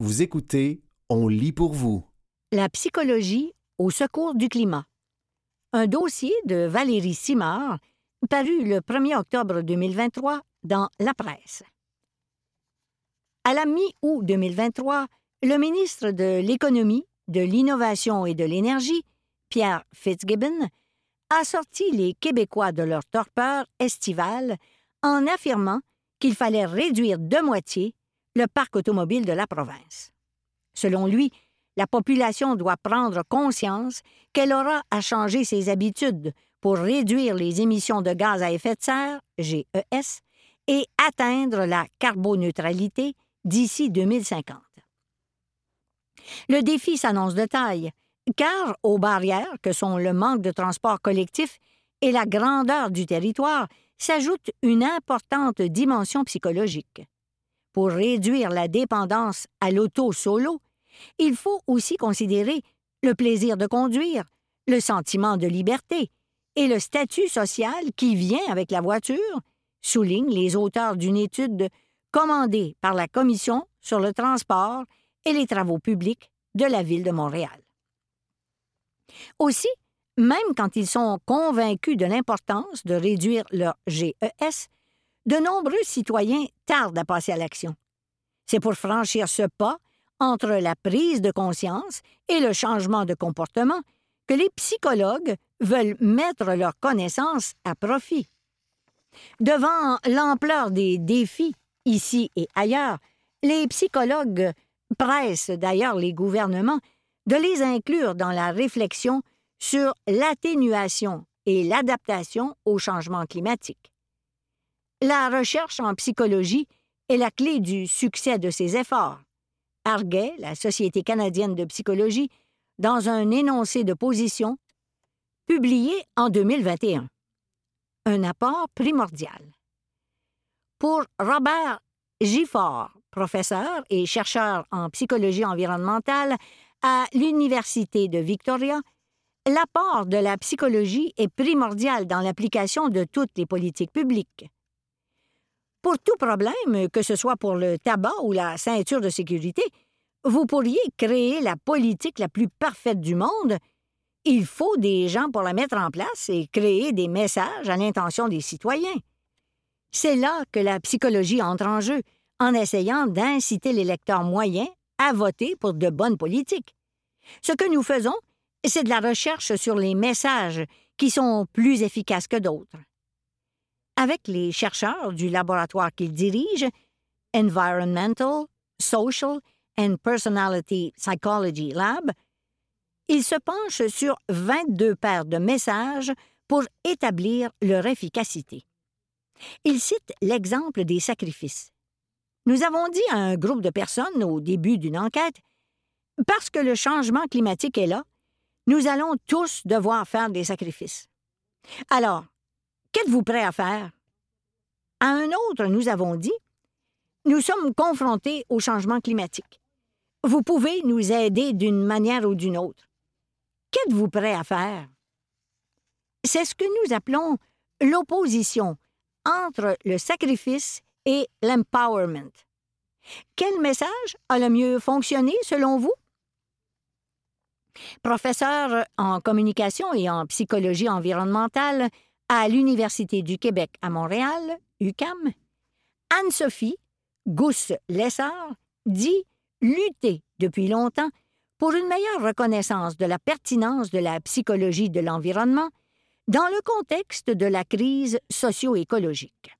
Vous écoutez On lit pour vous. La psychologie au secours du climat. Un dossier de Valérie Simard, paru le 1er octobre 2023 dans La Presse. À la mi-août 2023, le ministre de l'Économie, de l'Innovation et de l'Énergie, Pierre Fitzgibbon, a sorti les Québécois de leur torpeur estivale en affirmant qu'il fallait réduire de moitié le parc automobile de la province. Selon lui, la population doit prendre conscience qu'elle aura à changer ses habitudes pour réduire les émissions de gaz à effet de serre, GES, et atteindre la carboneutralité d'ici 2050. Le défi s'annonce de taille, car aux barrières que sont le manque de transport collectif et la grandeur du territoire s'ajoute une importante dimension psychologique. Pour réduire la dépendance à l'auto solo, il faut aussi considérer le plaisir de conduire, le sentiment de liberté et le statut social qui vient avec la voiture, soulignent les auteurs d'une étude commandée par la Commission sur le transport et les travaux publics de la ville de Montréal. Aussi, même quand ils sont convaincus de l'importance de réduire leur GES, de nombreux citoyens tardent à passer à l'action. C'est pour franchir ce pas entre la prise de conscience et le changement de comportement que les psychologues veulent mettre leurs connaissances à profit. Devant l'ampleur des défis, ici et ailleurs, les psychologues pressent d'ailleurs les gouvernements de les inclure dans la réflexion sur l'atténuation et l'adaptation au changement climatique. La recherche en psychologie est la clé du succès de ces efforts, arguait la Société canadienne de psychologie dans un énoncé de position publié en 2021. Un apport primordial. Pour Robert Gifford, professeur et chercheur en psychologie environnementale à l'Université de Victoria, l'apport de la psychologie est primordial dans l'application de toutes les politiques publiques. Pour tout problème, que ce soit pour le tabac ou la ceinture de sécurité, vous pourriez créer la politique la plus parfaite du monde. Il faut des gens pour la mettre en place et créer des messages à l'intention des citoyens. C'est là que la psychologie entre en jeu, en essayant d'inciter les lecteurs moyens à voter pour de bonnes politiques. Ce que nous faisons, c'est de la recherche sur les messages qui sont plus efficaces que d'autres. Avec les chercheurs du laboratoire qu'ils dirigent, Environmental, Social and Personality Psychology Lab, ils se penchent sur 22 paires de messages pour établir leur efficacité. Ils citent l'exemple des sacrifices. Nous avons dit à un groupe de personnes au début d'une enquête Parce que le changement climatique est là, nous allons tous devoir faire des sacrifices. Alors, qu'êtes-vous prêt à faire? À un autre, nous avons dit Nous sommes confrontés au changement climatique. Vous pouvez nous aider d'une manière ou d'une autre. Qu'êtes-vous prêt à faire? C'est ce que nous appelons l'opposition entre le sacrifice et l'empowerment. Quel message a le mieux fonctionné selon vous? Professeur en communication et en psychologie environnementale à l'Université du Québec à Montréal, UCAM, Anne-Sophie Gousse-Lessard dit lutter depuis longtemps pour une meilleure reconnaissance de la pertinence de la psychologie de l'environnement dans le contexte de la crise socio-écologique.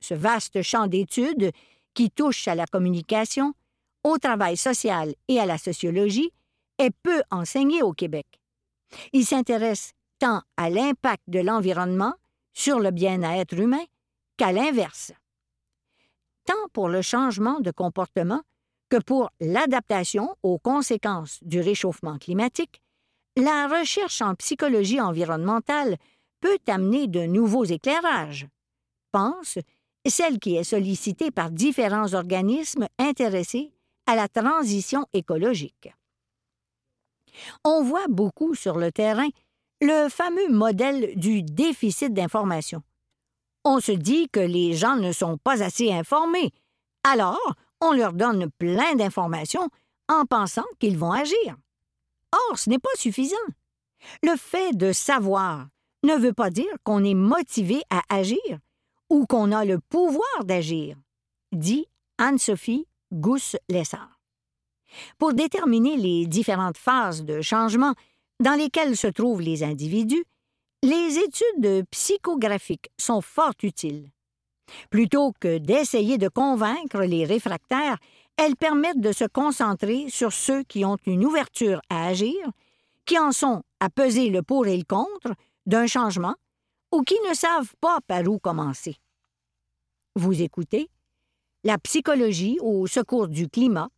Ce vaste champ d'études qui touche à la communication, au travail social et à la sociologie est peu enseigné au Québec. Il s'intéresse tant à l'impact de l'environnement sur le bien-être humain qu'à l'inverse. Tant pour le changement de comportement que pour l'adaptation aux conséquences du réchauffement climatique, la recherche en psychologie environnementale peut amener de nouveaux éclairages. Pense celle qui est sollicitée par différents organismes intéressés à la transition écologique. On voit beaucoup sur le terrain le fameux modèle du déficit d'information. On se dit que les gens ne sont pas assez informés, alors on leur donne plein d'informations en pensant qu'ils vont agir. Or, ce n'est pas suffisant. Le fait de savoir ne veut pas dire qu'on est motivé à agir ou qu'on a le pouvoir d'agir, dit Anne-Sophie Gousse-Lessard. Pour déterminer les différentes phases de changement dans lesquelles se trouvent les individus, les études psychographiques sont fort utiles. Plutôt que d'essayer de convaincre les réfractaires, elles permettent de se concentrer sur ceux qui ont une ouverture à agir, qui en sont à peser le pour et le contre d'un changement ou qui ne savent pas par où commencer. Vous écoutez La psychologie au secours du climat,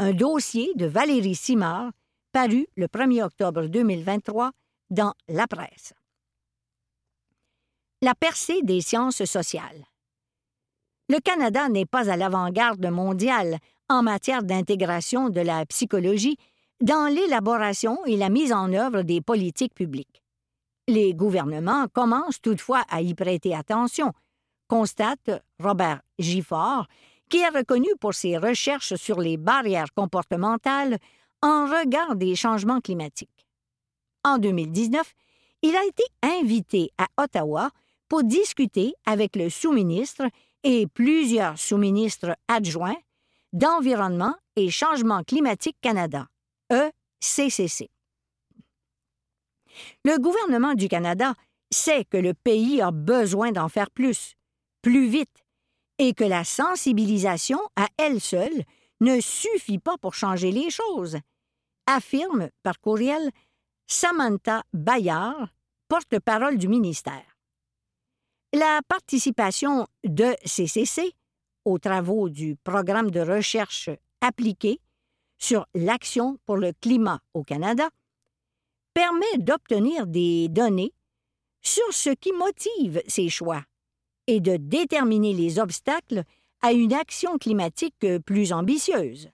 un dossier de Valérie Simard, paru le 1er octobre 2023 dans La Presse. La percée des sciences sociales. Le Canada n'est pas à l'avant-garde mondiale en matière d'intégration de la psychologie dans l'élaboration et la mise en œuvre des politiques publiques. Les gouvernements commencent toutefois à y prêter attention, constate Robert Gifford, qui est reconnu pour ses recherches sur les barrières comportementales en regard des changements climatiques. En 2019, il a été invité à Ottawa pour discuter avec le sous-ministre et plusieurs sous-ministres adjoints d'Environnement et Changement climatique Canada, ECCC. Le gouvernement du Canada sait que le pays a besoin d'en faire plus, plus vite, et que la sensibilisation à elle seule ne suffit pas pour changer les choses, affirme par courriel Samantha Bayard, porte-parole du ministère. La participation de CCC aux travaux du programme de recherche appliquée sur l'action pour le climat au Canada permet d'obtenir des données sur ce qui motive ces choix et de déterminer les obstacles à une action climatique plus ambitieuse.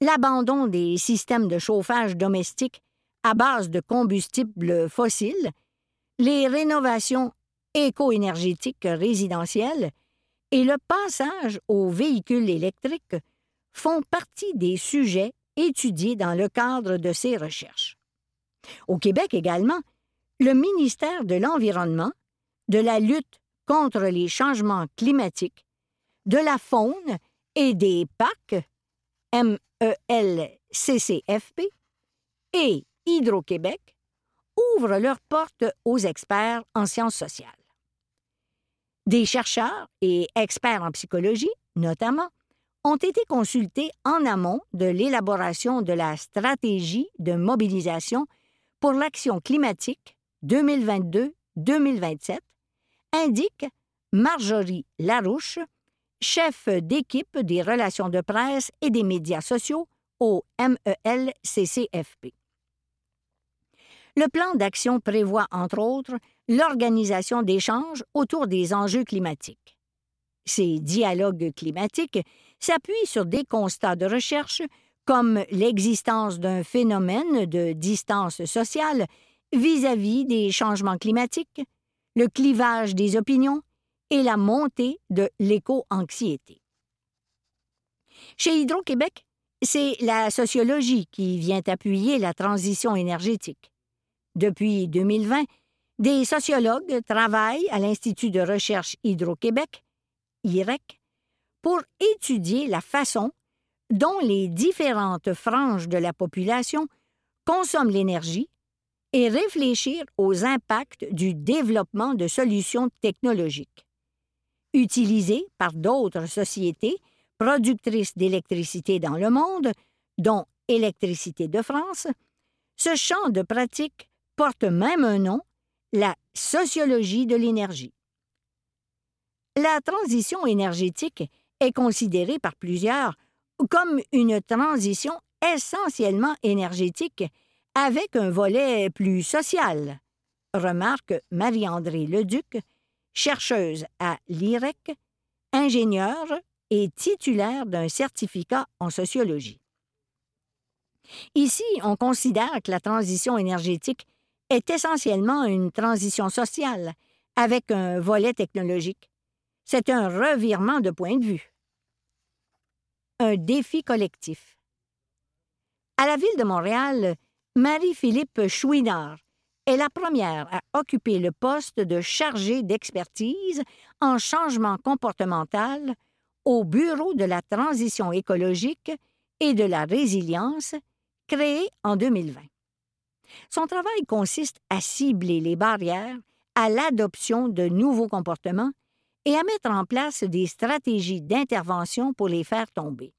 L'abandon des systèmes de chauffage domestique à base de combustibles fossiles, les rénovations éco-énergétiques résidentielles et le passage aux véhicules électriques font partie des sujets étudiés dans le cadre de ces recherches. Au Québec également, le ministère de l'Environnement, de la lutte contre les changements climatiques, de la faune et des PAC, MELCCFP, et Hydro-Québec ouvrent leurs portes aux experts en sciences sociales. Des chercheurs et experts en psychologie, notamment, ont été consultés en amont de l'élaboration de la stratégie de mobilisation pour l'action climatique 2022-2027, indique Marjorie Larouche, chef d'équipe des relations de presse et des médias sociaux au MELCCFP. Le plan d'action prévoit, entre autres, l'organisation d'échanges autour des enjeux climatiques. Ces dialogues climatiques s'appuient sur des constats de recherche comme l'existence d'un phénomène de distance sociale vis-à-vis des changements climatiques, le clivage des opinions et la montée de l'éco-anxiété. Chez Hydro-Québec, c'est la sociologie qui vient appuyer la transition énergétique. Depuis 2020, des sociologues travaillent à l'Institut de recherche Hydro-Québec, IREC, pour étudier la façon dont les différentes franges de la population consomment l'énergie et réfléchir aux impacts du développement de solutions technologiques. Utilisées par d'autres sociétés productrices d'électricité dans le monde, dont Électricité de France, ce champ de pratique porte même un nom, la sociologie de l'énergie. La transition énergétique est considérée par plusieurs comme une transition essentiellement énergétique avec un volet plus social, remarque Marie-André Leduc, chercheuse à l'IREC, ingénieure et titulaire d'un certificat en sociologie. Ici, on considère que la transition énergétique est essentiellement une transition sociale, avec un volet technologique. C'est un revirement de point de vue. un défi collectif. À la ville de Montréal, Marie-Philippe Chouinard est la première à occuper le poste de chargée d'expertise en changement comportemental au Bureau de la transition écologique et de la résilience, créé en 2020. Son travail consiste à cibler les barrières à l'adoption de nouveaux comportements et à mettre en place des stratégies d'intervention pour les faire tomber.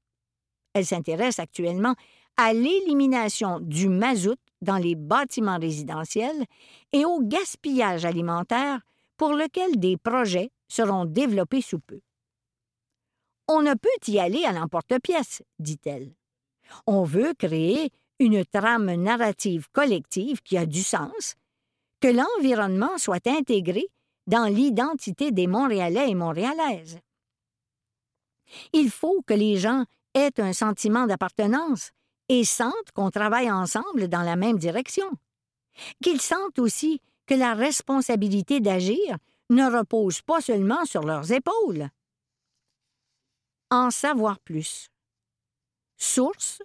Elle s'intéresse actuellement à l'élimination du mazout dans les bâtiments résidentiels et au gaspillage alimentaire pour lequel des projets seront développés sous peu. On ne peut y aller à l'emporte-pièce, dit-elle. On veut créer une trame narrative collective qui a du sens, que l'environnement soit intégré dans l'identité des Montréalais et Montréalaises. Il faut que les gens aient un sentiment d'appartenance et sentent qu'on travaille ensemble dans la même direction. Qu'ils sentent aussi que la responsabilité d'agir ne repose pas seulement sur leurs épaules. En savoir plus. Source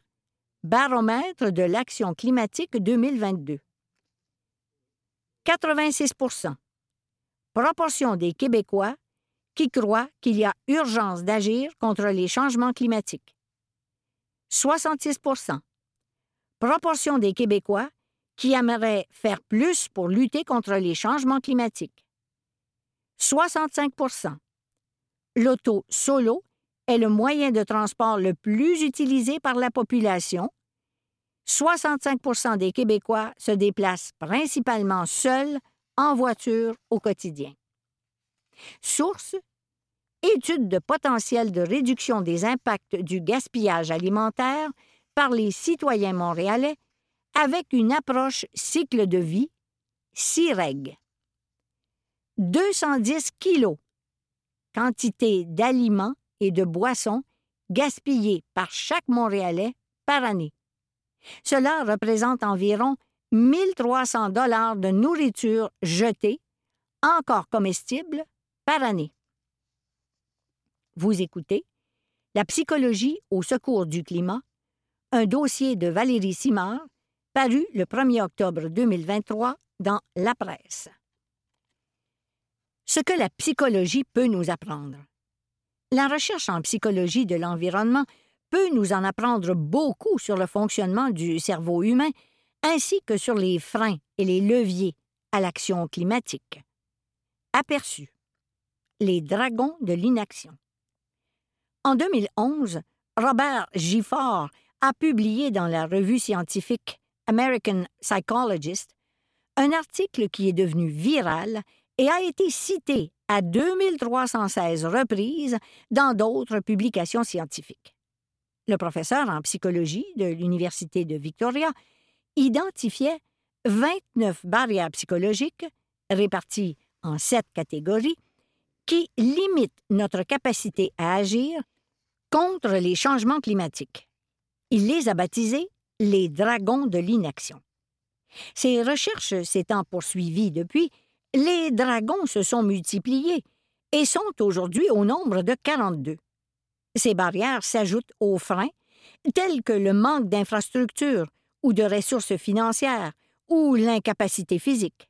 Baromètre de l'action climatique 2022. 86% Proportion des Québécois qui croient qu'il y a urgence d'agir contre les changements climatiques. 66% Proportion des Québécois qui aimeraient faire plus pour lutter contre les changements climatiques. 65% L'auto solo est le moyen de transport le plus utilisé par la population. 65% des Québécois se déplacent principalement seuls en voiture au quotidien. Source Étude de potentiel de réduction des impacts du gaspillage alimentaire par les citoyens montréalais avec une approche cycle de vie, CIREG. 210 kilos, quantité d'aliments et de boissons gaspillées par chaque Montréalais par année. Cela représente environ 1300 dollars de nourriture jetée, encore comestible, par année. Vous écoutez La psychologie au secours du climat, un dossier de Valérie Simard, paru le 1er octobre 2023 dans La Presse. Ce que la psychologie peut nous apprendre. La recherche en psychologie de l'environnement peut nous en apprendre beaucoup sur le fonctionnement du cerveau humain ainsi que sur les freins et les leviers à l'action climatique. Aperçu. Les dragons de l'inaction. En 2011, Robert Gifford a publié dans la revue scientifique American Psychologist un article qui est devenu viral et a été cité à 2316 reprises dans d'autres publications scientifiques. Le professeur en psychologie de l'Université de Victoria identifiait 29 barrières psychologiques réparties en sept catégories qui limitent notre capacité à agir contre les changements climatiques. Il les a baptisées les dragons de l'inaction. Ces recherches s'étant poursuivies depuis, les dragons se sont multipliés et sont aujourd'hui au nombre de 42. Ces barrières s'ajoutent aux freins, tels que le manque d'infrastructures ou de ressources financières ou l'incapacité physique.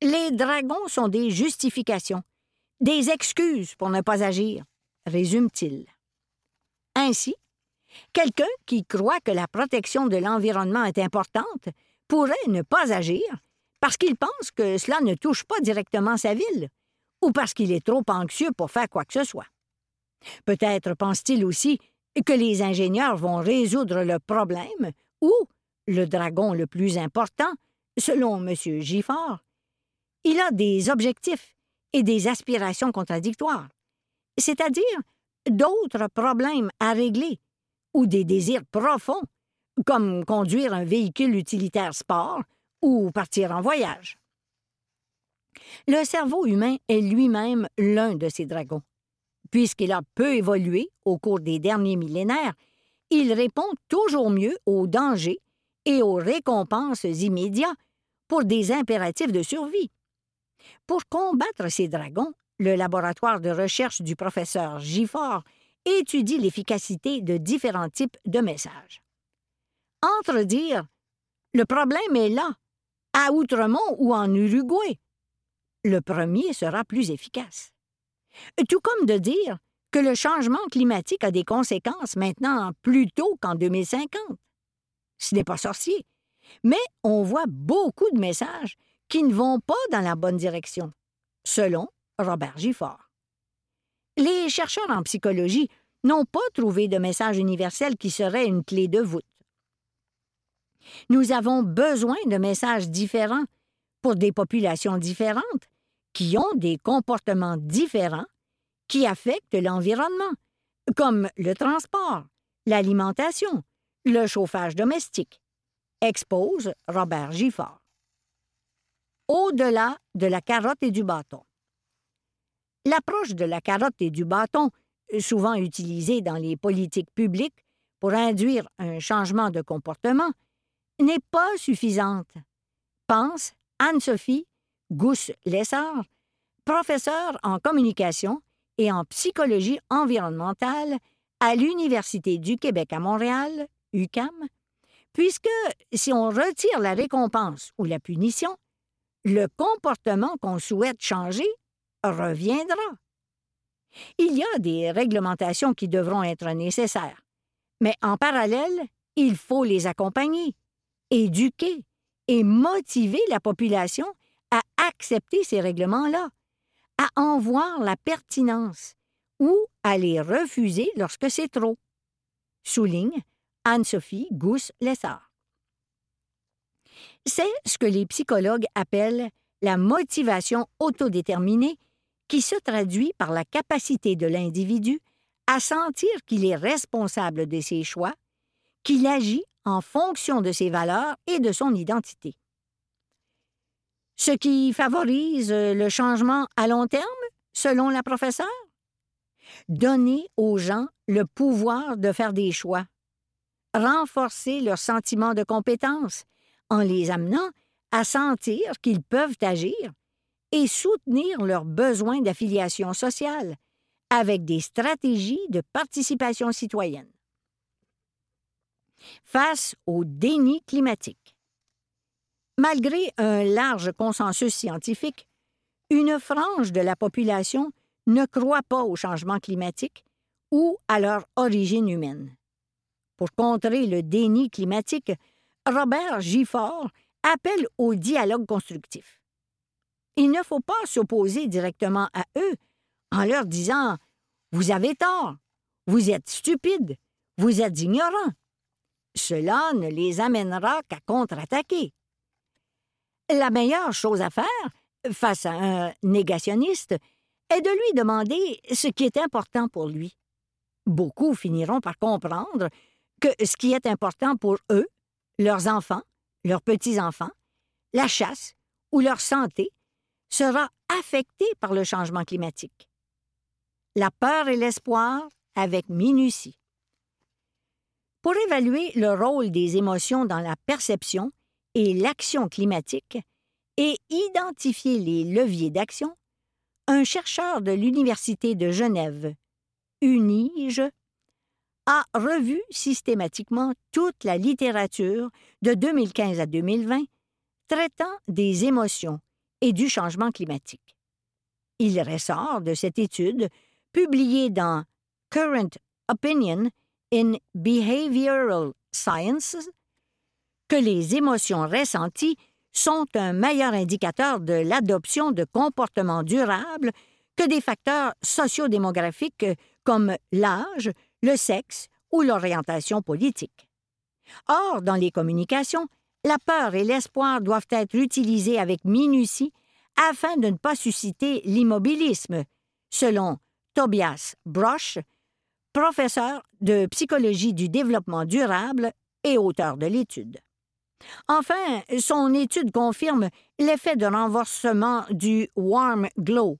Les dragons sont des justifications, des excuses pour ne pas agir, résume-t-il. Ainsi, quelqu'un qui croit que la protection de l'environnement est importante pourrait ne pas agir parce qu'il pense que cela ne touche pas directement sa ville, ou parce qu'il est trop anxieux pour faire quoi que ce soit. Peut-être pense-t-il aussi que les ingénieurs vont résoudre le problème, ou, le dragon le plus important, selon M. Gifford, il a des objectifs et des aspirations contradictoires, c'est-à-dire d'autres problèmes à régler, ou des désirs profonds, comme conduire un véhicule utilitaire sport ou partir en voyage. Le cerveau humain est lui-même l'un de ces dragons. Puisqu'il a peu évolué au cours des derniers millénaires, il répond toujours mieux aux dangers et aux récompenses immédiats pour des impératifs de survie. Pour combattre ces dragons, le laboratoire de recherche du professeur Gifford étudie l'efficacité de différents types de messages. Entre dire le problème est là, à Outremont ou en Uruguay, le premier sera plus efficace. Tout comme de dire que le changement climatique a des conséquences maintenant plus tôt qu'en 2050. Ce n'est pas sorcier, mais on voit beaucoup de messages qui ne vont pas dans la bonne direction, selon Robert Gifford. Les chercheurs en psychologie n'ont pas trouvé de message universel qui serait une clé de voûte. Nous avons besoin de messages différents pour des populations différentes qui ont des comportements différents qui affectent l'environnement, comme le transport, l'alimentation, le chauffage domestique, expose Robert Gifford. Au-delà de la carotte et du bâton. L'approche de la carotte et du bâton, souvent utilisée dans les politiques publiques pour induire un changement de comportement, n'est pas suffisante, pense Anne-Sophie Gousse-Lessard, professeure en communication et en psychologie environnementale à l'Université du Québec à Montréal, UCAM, puisque si on retire la récompense ou la punition, le comportement qu'on souhaite changer reviendra. Il y a des réglementations qui devront être nécessaires, mais en parallèle, il faut les accompagner, éduquer et motiver la population à accepter ces règlements-là, à en voir la pertinence ou à les refuser lorsque c'est trop. Souligne Anne-Sophie Gousse-Lessard. C'est ce que les psychologues appellent la motivation autodéterminée qui se traduit par la capacité de l'individu à sentir qu'il est responsable de ses choix, qu'il agit en fonction de ses valeurs et de son identité. Ce qui favorise le changement à long terme, selon la professeure? Donner aux gens le pouvoir de faire des choix, renforcer leur sentiment de compétence en les amenant à sentir qu'ils peuvent agir et soutenir leurs besoins d'affiliation sociale avec des stratégies de participation citoyenne. Face au déni climatique. Malgré un large consensus scientifique, une frange de la population ne croit pas au changement climatique ou à leur origine humaine. Pour contrer le déni climatique, Robert Gifford appelle au dialogue constructif. Il ne faut pas s'opposer directement à eux en leur disant Vous avez tort, vous êtes stupides, vous êtes ignorants. Cela ne les amènera qu'à contre-attaquer. La meilleure chose à faire, face à un négationniste, est de lui demander ce qui est important pour lui. Beaucoup finiront par comprendre que ce qui est important pour eux, leurs enfants, leurs petits-enfants, la chasse ou leur santé sera affecté par le changement climatique. La peur et l'espoir avec minutie. Pour évaluer le rôle des émotions dans la perception et l'action climatique et identifier les leviers d'action, un chercheur de l'Université de Genève, UNIGE, a revu systématiquement toute la littérature de 2015 à 2020 traitant des émotions et du changement climatique. Il ressort de cette étude, publiée dans Current Opinion in Behavioral Sciences, que les émotions ressenties sont un meilleur indicateur de l'adoption de comportements durables que des facteurs sociodémographiques comme l'âge, le sexe ou l'orientation politique. Or, dans les communications, la peur et l'espoir doivent être utilisés avec minutie afin de ne pas susciter l'immobilisme, selon Tobias Brosh, professeur de psychologie du développement durable et auteur de l'étude. Enfin, son étude confirme l'effet de renforcement du warm glow,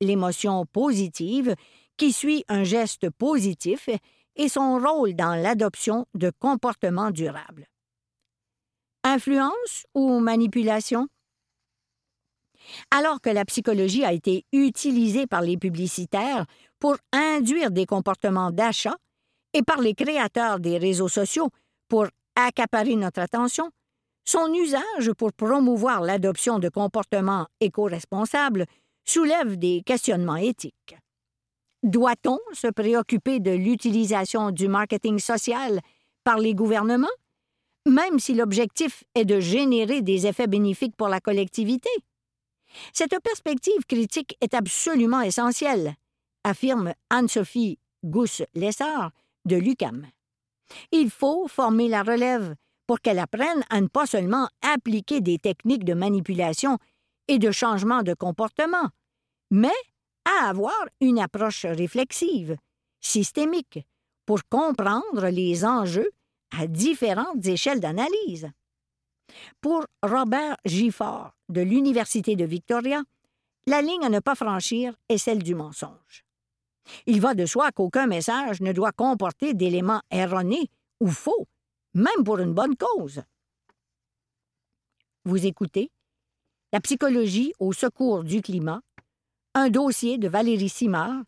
l'émotion positive qui suit un geste positif et son rôle dans l'adoption de comportements durables. Influence ou manipulation? Alors que la psychologie a été utilisée par les publicitaires pour induire des comportements d'achat et par les créateurs des réseaux sociaux pour accaparer notre attention, son usage pour promouvoir l'adoption de comportements éco-responsables soulève des questionnements éthiques. Doit-on se préoccuper de l'utilisation du marketing social par les gouvernements, même si l'objectif est de générer des effets bénéfiques pour la collectivité? Cette perspective critique est absolument essentielle, affirme Anne-Sophie Gousse-Lessard de l'UCAM. Il faut former la relève pour qu'elle apprenne à ne pas seulement appliquer des techniques de manipulation et de changement de comportement, mais à avoir une approche réflexive, systémique, pour comprendre les enjeux à différentes échelles d'analyse. Pour Robert Gifford de l'Université de Victoria, la ligne à ne pas franchir est celle du mensonge. Il va de soi qu'aucun message ne doit comporter d'éléments erronés ou faux, même pour une bonne cause. Vous écoutez La psychologie au secours du climat, un dossier de Valérie Simard,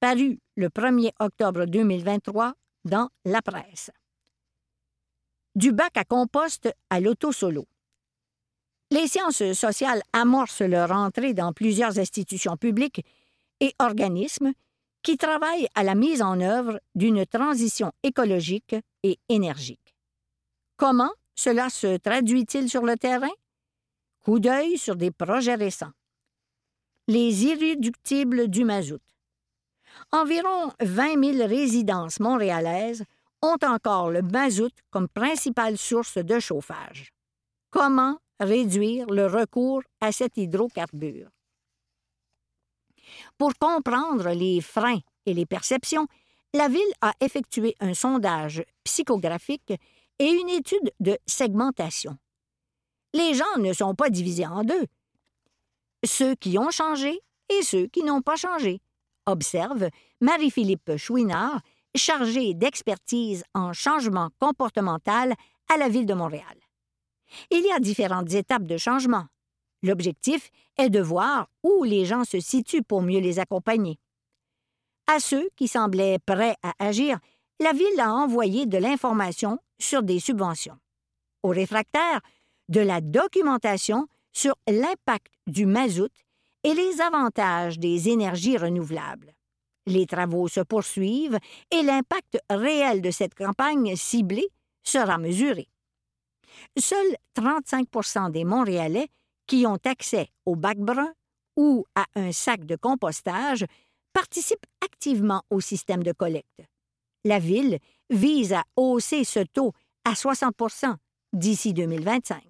paru le 1er octobre 2023 dans La Presse. Du bac à compost à l'auto-solo. Les sciences sociales amorcent leur entrée dans plusieurs institutions publiques et organismes qui travaillent à la mise en œuvre d'une transition écologique et énergique. Comment cela se traduit-il sur le terrain? Coup d'œil sur des projets récents. Les irréductibles du mazout. Environ 20 000 résidences montréalaises ont encore le mazout comme principale source de chauffage. Comment réduire le recours à cet hydrocarbure? Pour comprendre les freins et les perceptions, la Ville a effectué un sondage psychographique et une étude de segmentation. Les gens ne sont pas divisés en deux. Ceux qui ont changé et ceux qui n'ont pas changé, observe Marie-Philippe Chouinard, chargée d'expertise en changement comportemental à la Ville de Montréal. Il y a différentes étapes de changement. L'objectif est de voir où les gens se situent pour mieux les accompagner. À ceux qui semblaient prêts à agir, la Ville a envoyé de l'information sur des subventions. Aux réfractaires, de la documentation sur l'impact du mazout et les avantages des énergies renouvelables. Les travaux se poursuivent et l'impact réel de cette campagne ciblée sera mesuré. Seuls 35% des Montréalais qui ont accès au bac brun ou à un sac de compostage participent activement au système de collecte. La Ville vise à hausser ce taux à 60% d'ici 2025.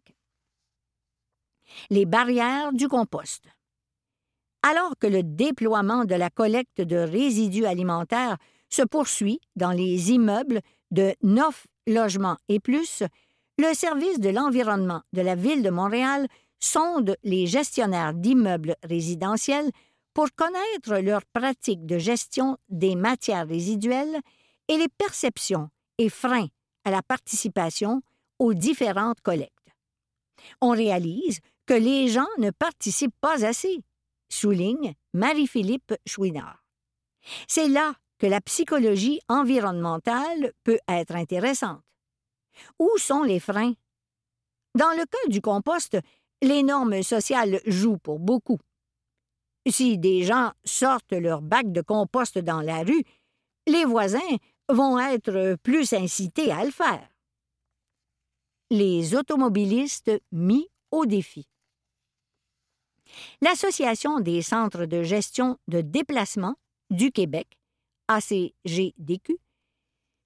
Les barrières du compost. Alors que le déploiement de la collecte de résidus alimentaires se poursuit dans les immeubles de neuf logements et plus, le service de l'environnement de la Ville de Montréal sonde les gestionnaires d'immeubles résidentiels pour connaître leurs pratiques de gestion des matières résiduelles et les perceptions et freins à la participation aux différentes collectes. On réalise que les gens ne participent pas assez, souligne Marie-Philippe Chouinard. C'est là que la psychologie environnementale peut être intéressante. Où sont les freins? Dans le cas du compost, les normes sociales jouent pour beaucoup. Si des gens sortent leur bac de compost dans la rue, les voisins vont être plus incités à le faire. Les automobilistes mis au défi. L'Association des centres de gestion de déplacement du Québec, ACGDQ,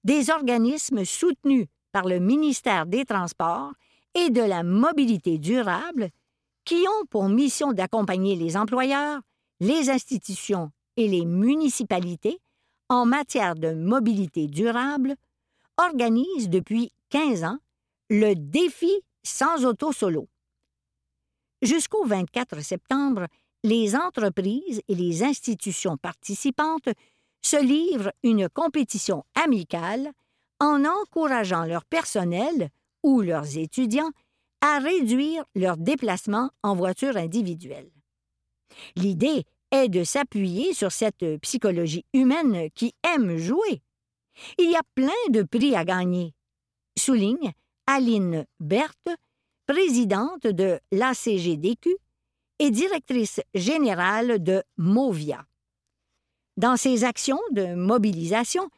des organismes soutenus par le ministère des Transports et de la mobilité durable qui ont pour mission d'accompagner les employeurs, les institutions et les municipalités en matière de mobilité durable, organisent depuis 15 ans le défi sans auto solo. Jusqu'au 24 septembre, les entreprises et les institutions participantes se livrent une compétition amicale en encourageant leur personnel ou leurs étudiants à réduire leurs déplacements en voiture individuelle. L'idée est de s'appuyer sur cette psychologie humaine qui aime jouer. Il y a plein de prix à gagner, souligne Aline Berthe, présidente de l'ACGDQ et directrice générale de Movia. Dans ses actions de mobilisation,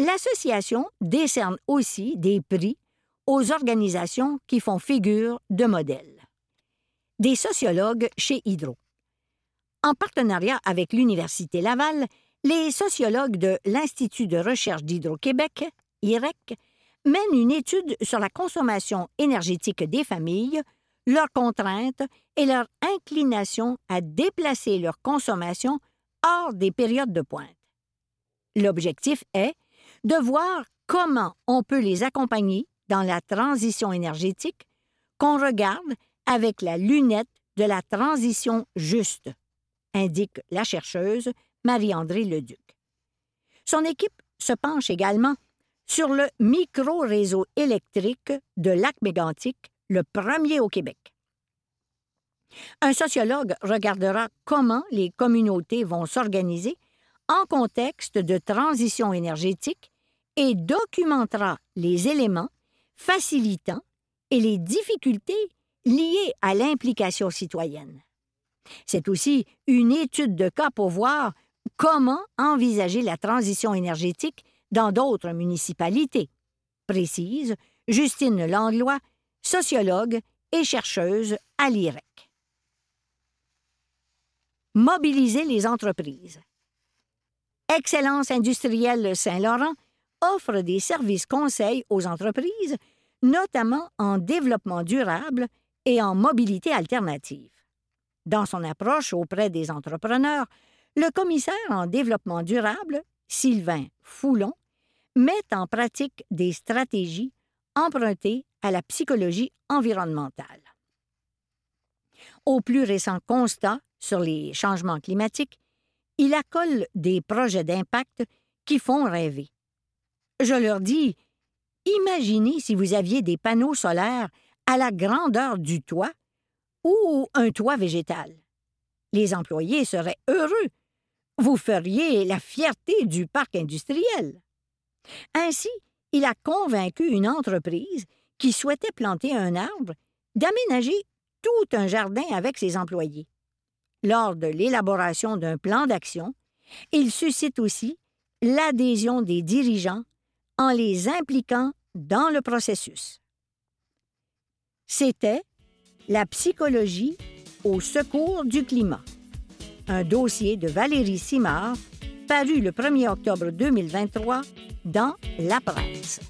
l'association décerne aussi des prix aux organisations qui font figure de modèle. Des sociologues chez Hydro. En partenariat avec l'Université Laval, les sociologues de l'Institut de recherche d'Hydro-Québec, IREC, mènent une étude sur la consommation énergétique des familles, leurs contraintes et leur inclination à déplacer leur consommation hors des périodes de pointe. L'objectif est de voir comment on peut les accompagner dans la transition énergétique qu'on regarde avec la lunette de la transition juste, indique la chercheuse Marie-André Leduc. Son équipe se penche également sur le micro-réseau électrique de Lac-Mégantic, le premier au Québec. Un sociologue regardera comment les communautés vont s'organiser en contexte de transition énergétique et documentera les éléments facilitant et les difficultés liées à l'implication citoyenne. C'est aussi une étude de cas pour voir comment envisager la transition énergétique dans d'autres municipalités, précise Justine Langlois, sociologue et chercheuse à l'IREC. Mobiliser les entreprises. Excellence industrielle Saint-Laurent offre des services conseils aux entreprises, notamment en développement durable et en mobilité alternative. Dans son approche auprès des entrepreneurs, le commissaire en développement durable, Sylvain Foulon, met en pratique des stratégies empruntées à la psychologie environnementale. Au plus récent constat sur les changements climatiques, il accole des projets d'impact qui font rêver. Je leur dis Imaginez si vous aviez des panneaux solaires à la grandeur du toit ou un toit végétal. Les employés seraient heureux. Vous feriez la fierté du parc industriel. Ainsi, il a convaincu une entreprise qui souhaitait planter un arbre d'aménager tout un jardin avec ses employés. Lors de l'élaboration d'un plan d'action, il suscite aussi l'adhésion des dirigeants en les impliquant dans le processus. C'était La psychologie au secours du climat, un dossier de Valérie Simard paru le 1er octobre 2023 dans La Presse.